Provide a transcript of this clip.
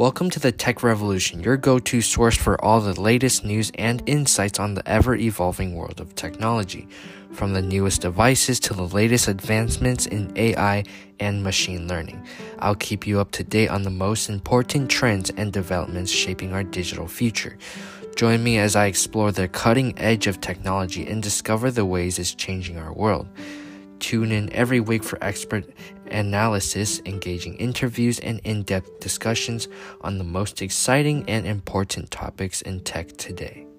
Welcome to the Tech Revolution, your go to source for all the latest news and insights on the ever evolving world of technology. From the newest devices to the latest advancements in AI and machine learning, I'll keep you up to date on the most important trends and developments shaping our digital future. Join me as I explore the cutting edge of technology and discover the ways it's changing our world. Tune in every week for expert analysis, engaging interviews, and in depth discussions on the most exciting and important topics in tech today.